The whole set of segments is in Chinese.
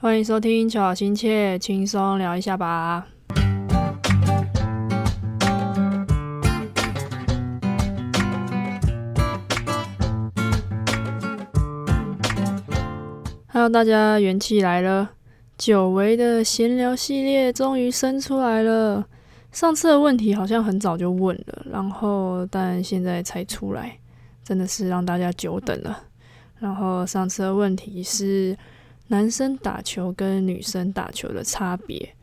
欢迎收听《求好心切》，轻松聊一下吧。Hello，大家元气来了，久违的闲聊系列终于生出来了。上次的问题好像很早就问了，然后但现在才出来，真的是让大家久等了。然后上次的问题是男生打球跟女生打球的差别，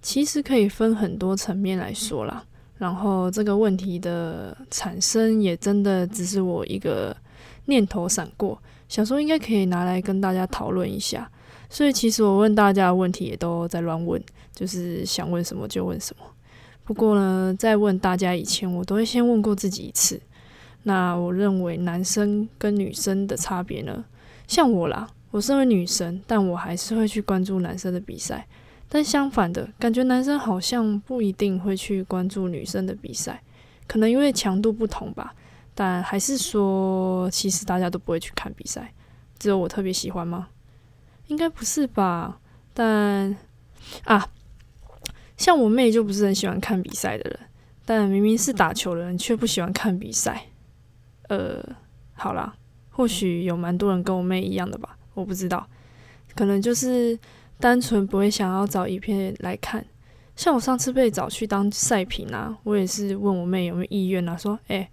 其实可以分很多层面来说啦。然后这个问题的产生也真的只是我一个念头闪过，想说应该可以拿来跟大家讨论一下。所以其实我问大家的问题也都在乱问，就是想问什么就问什么。不过呢，在问大家以前，我都会先问过自己一次。那我认为男生跟女生的差别呢，像我啦，我身为女生，但我还是会去关注男生的比赛。但相反的，感觉男生好像不一定会去关注女生的比赛，可能因为强度不同吧。但还是说，其实大家都不会去看比赛，只有我特别喜欢吗？应该不是吧？但啊。像我妹就不是很喜欢看比赛的人，但明明是打球的人却不喜欢看比赛。呃，好啦，或许有蛮多人跟我妹一样的吧，我不知道，可能就是单纯不会想要找影片来看。像我上次被找去当赛评啊，我也是问我妹有没有意愿啊，说，哎，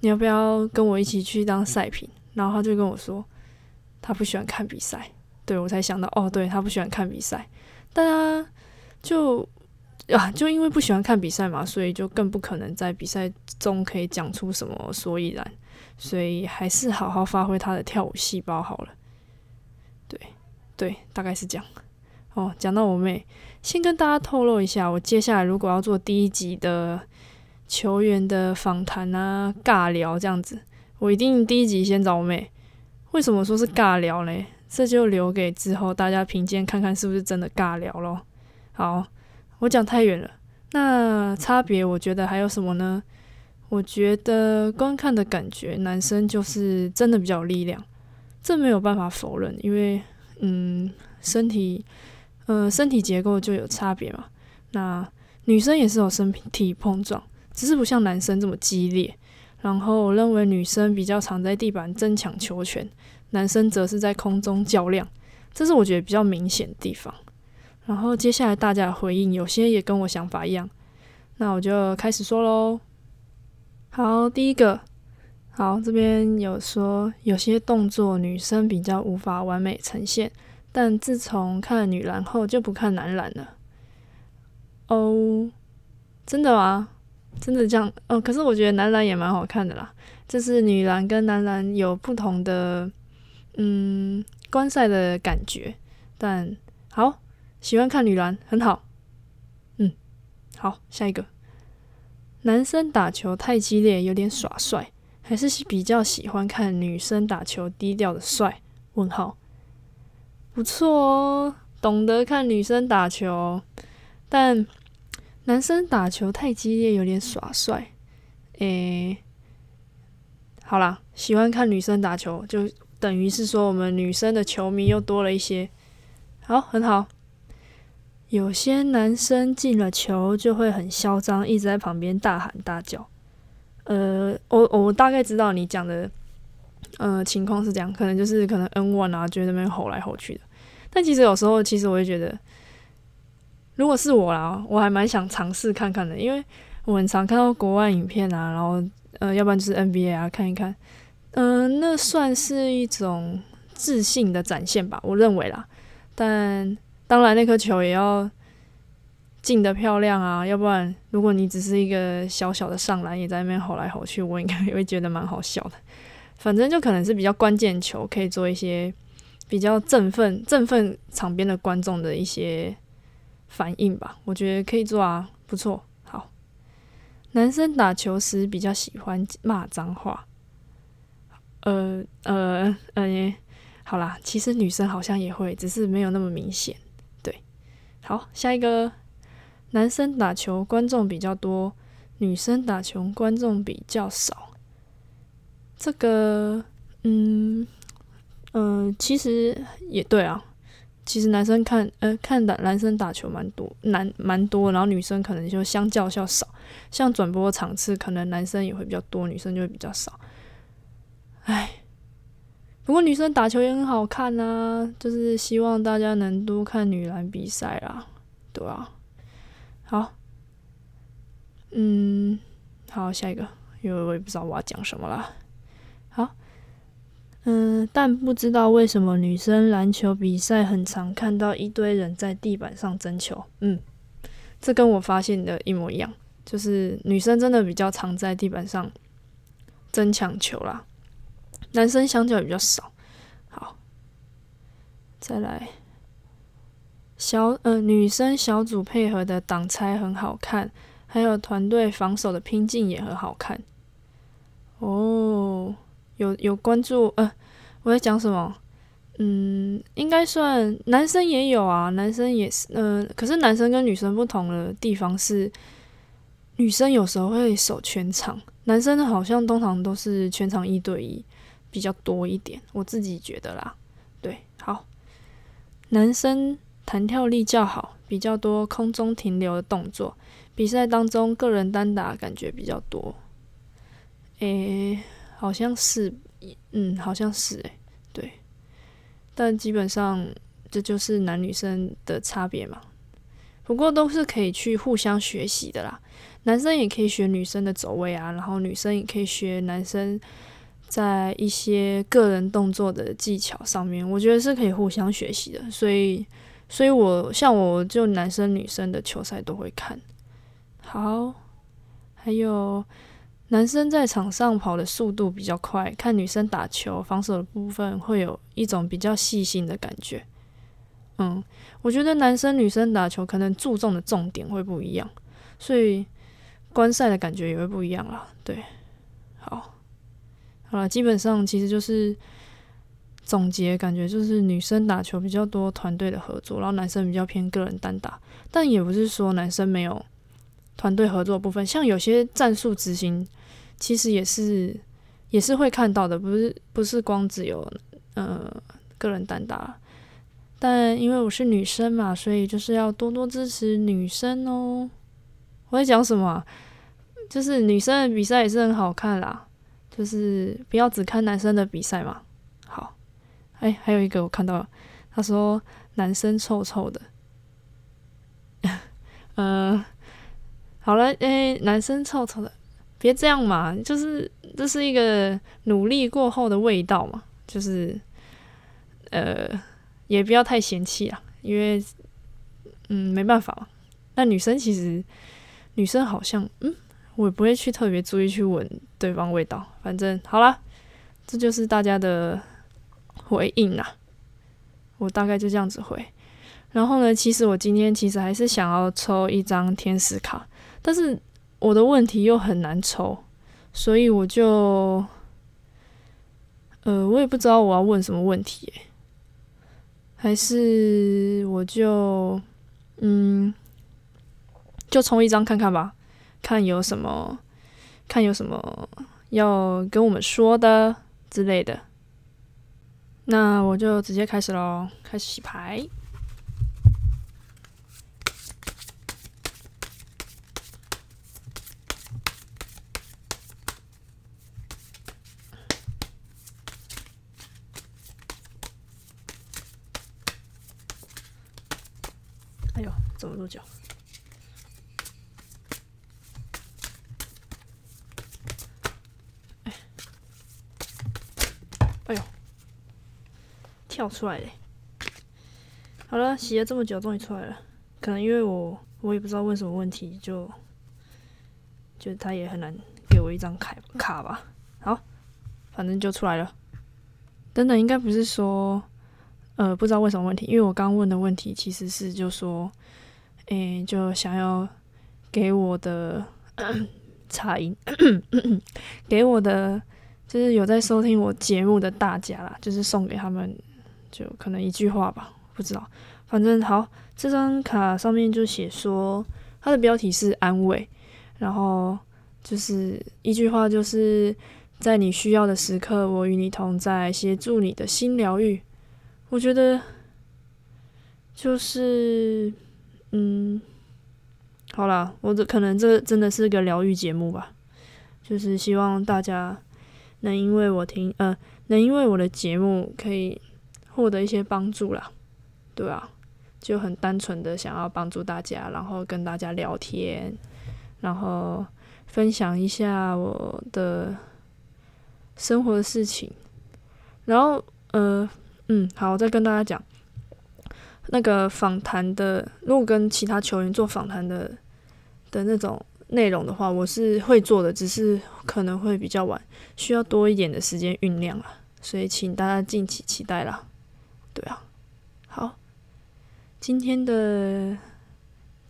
你要不要跟我一起去当赛评？然后她就跟我说，她不喜欢看比赛。对我才想到，哦，对她不喜欢看比赛，大家。就啊，就因为不喜欢看比赛嘛，所以就更不可能在比赛中可以讲出什么所以然，所以还是好好发挥他的跳舞细胞好了。对对，大概是这样。哦，讲到我妹，先跟大家透露一下，我接下来如果要做第一集的球员的访谈啊、尬聊这样子，我一定第一集先找我妹。为什么说是尬聊嘞？这就留给之后大家评鉴看看是不是真的尬聊咯。好，我讲太远了。那差别，我觉得还有什么呢？我觉得观看的感觉，男生就是真的比较有力量，这没有办法否认，因为嗯，身体，呃，身体结构就有差别嘛。那女生也是有身体碰撞，只是不像男生这么激烈。然后我认为女生比较常在地板争抢球权，男生则是在空中较量，这是我觉得比较明显的地方。然后接下来大家的回应，有些也跟我想法一样，那我就开始说喽。好，第一个，好，这边有说有些动作女生比较无法完美呈现，但自从看女篮后就不看男篮了。哦，真的吗？真的这样？哦，可是我觉得男篮也蛮好看的啦，就是女篮跟男篮有不同的嗯观赛的感觉，但好。喜欢看女篮很好，嗯，好，下一个，男生打球太激烈，有点耍帅，还是比较喜欢看女生打球低调的帅？问号，不错哦，懂得看女生打球，但男生打球太激烈，有点耍帅，诶，好啦，喜欢看女生打球，就等于是说我们女生的球迷又多了一些，好，很好。有些男生进了球就会很嚣张，一直在旁边大喊大叫。呃，我我大概知道你讲的，呃，情况是这样，可能就是可能 N one 啊，觉得那边吼来吼去的。但其实有时候，其实我会觉得，如果是我啦，我还蛮想尝试看看的，因为我很常看到国外影片啊，然后呃，要不然就是 NBA 啊，看一看。嗯，那算是一种自信的展现吧，我认为啦。但当然，那颗球也要进的漂亮啊，要不然如果你只是一个小小的上篮，也在那边吼来吼去，我应该也会觉得蛮好笑的。反正就可能是比较关键球，可以做一些比较振奋、振奋场边的观众的一些反应吧。我觉得可以做啊，不错。好，男生打球时比较喜欢骂脏话。呃呃呃，好啦，其实女生好像也会，只是没有那么明显。对好，下一个，男生打球观众比较多，女生打球观众比较少。这个，嗯，嗯，其实也对啊。其实男生看呃看打男生打球蛮多，男蛮多，然后女生可能就相较较少。像转播场次，可能男生也会比较多，女生就会比较少。唉，不过女生打球也很好看啊，就是希望大家能多看女篮比赛啦，对啊。好，嗯，好，下一个，因为我也不知道我要讲什么了。好。嗯，但不知道为什么女生篮球比赛很常看到一堆人在地板上争球。嗯，这跟我发现的一模一样，就是女生真的比较常在地板上争抢球啦，男生相较比较少。好，再来，小呃女生小组配合的挡拆很好看，还有团队防守的拼劲也很好看。哦。有有关注呃，我在讲什么？嗯，应该算男生也有啊，男生也是，呃，可是男生跟女生不同的地方是，女生有时候会守全场，男生好像通常都是全场一对一比较多一点，我自己觉得啦。对，好，男生弹跳力较好，比较多空中停留的动作，比赛当中个人单打感觉比较多。诶。好像是，嗯，好像是，诶，对，但基本上这就是男女生的差别嘛。不过都是可以去互相学习的啦，男生也可以学女生的走位啊，然后女生也可以学男生在一些个人动作的技巧上面，我觉得是可以互相学习的。所以，所以我像我就男生女生的球赛都会看。好，还有。男生在场上跑的速度比较快，看女生打球防守的部分会有一种比较细心的感觉。嗯，我觉得男生女生打球可能注重的重点会不一样，所以观赛的感觉也会不一样啦。对，好，好了，基本上其实就是总结，感觉就是女生打球比较多团队的合作，然后男生比较偏个人单打，但也不是说男生没有团队合作部分，像有些战术执行。其实也是也是会看到的，不是不是光只有呃个人单打，但因为我是女生嘛，所以就是要多多支持女生哦。我在讲什么？就是女生的比赛也是很好看啦，就是不要只看男生的比赛嘛。哎，还有一个我看到了他说男生臭臭的，嗯，好了，哎，男生臭臭的。别这样嘛，就是这是一个努力过后的味道嘛，就是呃，也不要太嫌弃啊，因为嗯没办法嘛。那女生其实女生好像嗯，我也不会去特别注意去闻对方味道，反正好啦，这就是大家的回应啊。我大概就这样子回。然后呢，其实我今天其实还是想要抽一张天使卡，但是。我的问题又很难抽，所以我就，呃，我也不知道我要问什么问题，还是我就，嗯，就抽一张看看吧，看有什么，看有什么要跟我们说的之类的。那我就直接开始喽，开始洗牌。哎呦怎么多久？哎，哎呦，跳出来嘞！好了，洗了这么久，终于出来了。可能因为我，我也不知道问什么问题，就，就他也很难给我一张卡卡吧。好，反正就出来了。等等，应该不是说，呃，不知道问什么问题，因为我刚问的问题其实是就说。诶，就想要给我的差音，给我的就是有在收听我节目的大家啦，就是送给他们，就可能一句话吧，不知道，反正好，这张卡上面就写说，它的标题是安慰，然后就是一句话，就是在你需要的时刻，我与你同在，协助你的心疗愈。我觉得就是嗯，好啦，我这可能这真的是个疗愈节目吧，就是希望大家能因为我听呃，能因为我的节目可以获得一些帮助啦，对啊。就很单纯的想要帮助大家，然后跟大家聊天，然后分享一下我的生活的事情，然后呃嗯好，我再跟大家讲那个访谈的，如果跟其他球员做访谈的的那种内容的话，我是会做的，只是可能会比较晚，需要多一点的时间酝酿啊，所以请大家敬请期待啦。对啊，好。今天的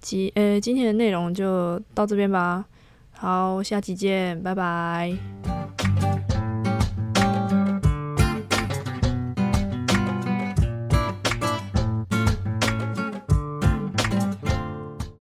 集呃，今天的内容就到这边吧。好，下期见，拜拜。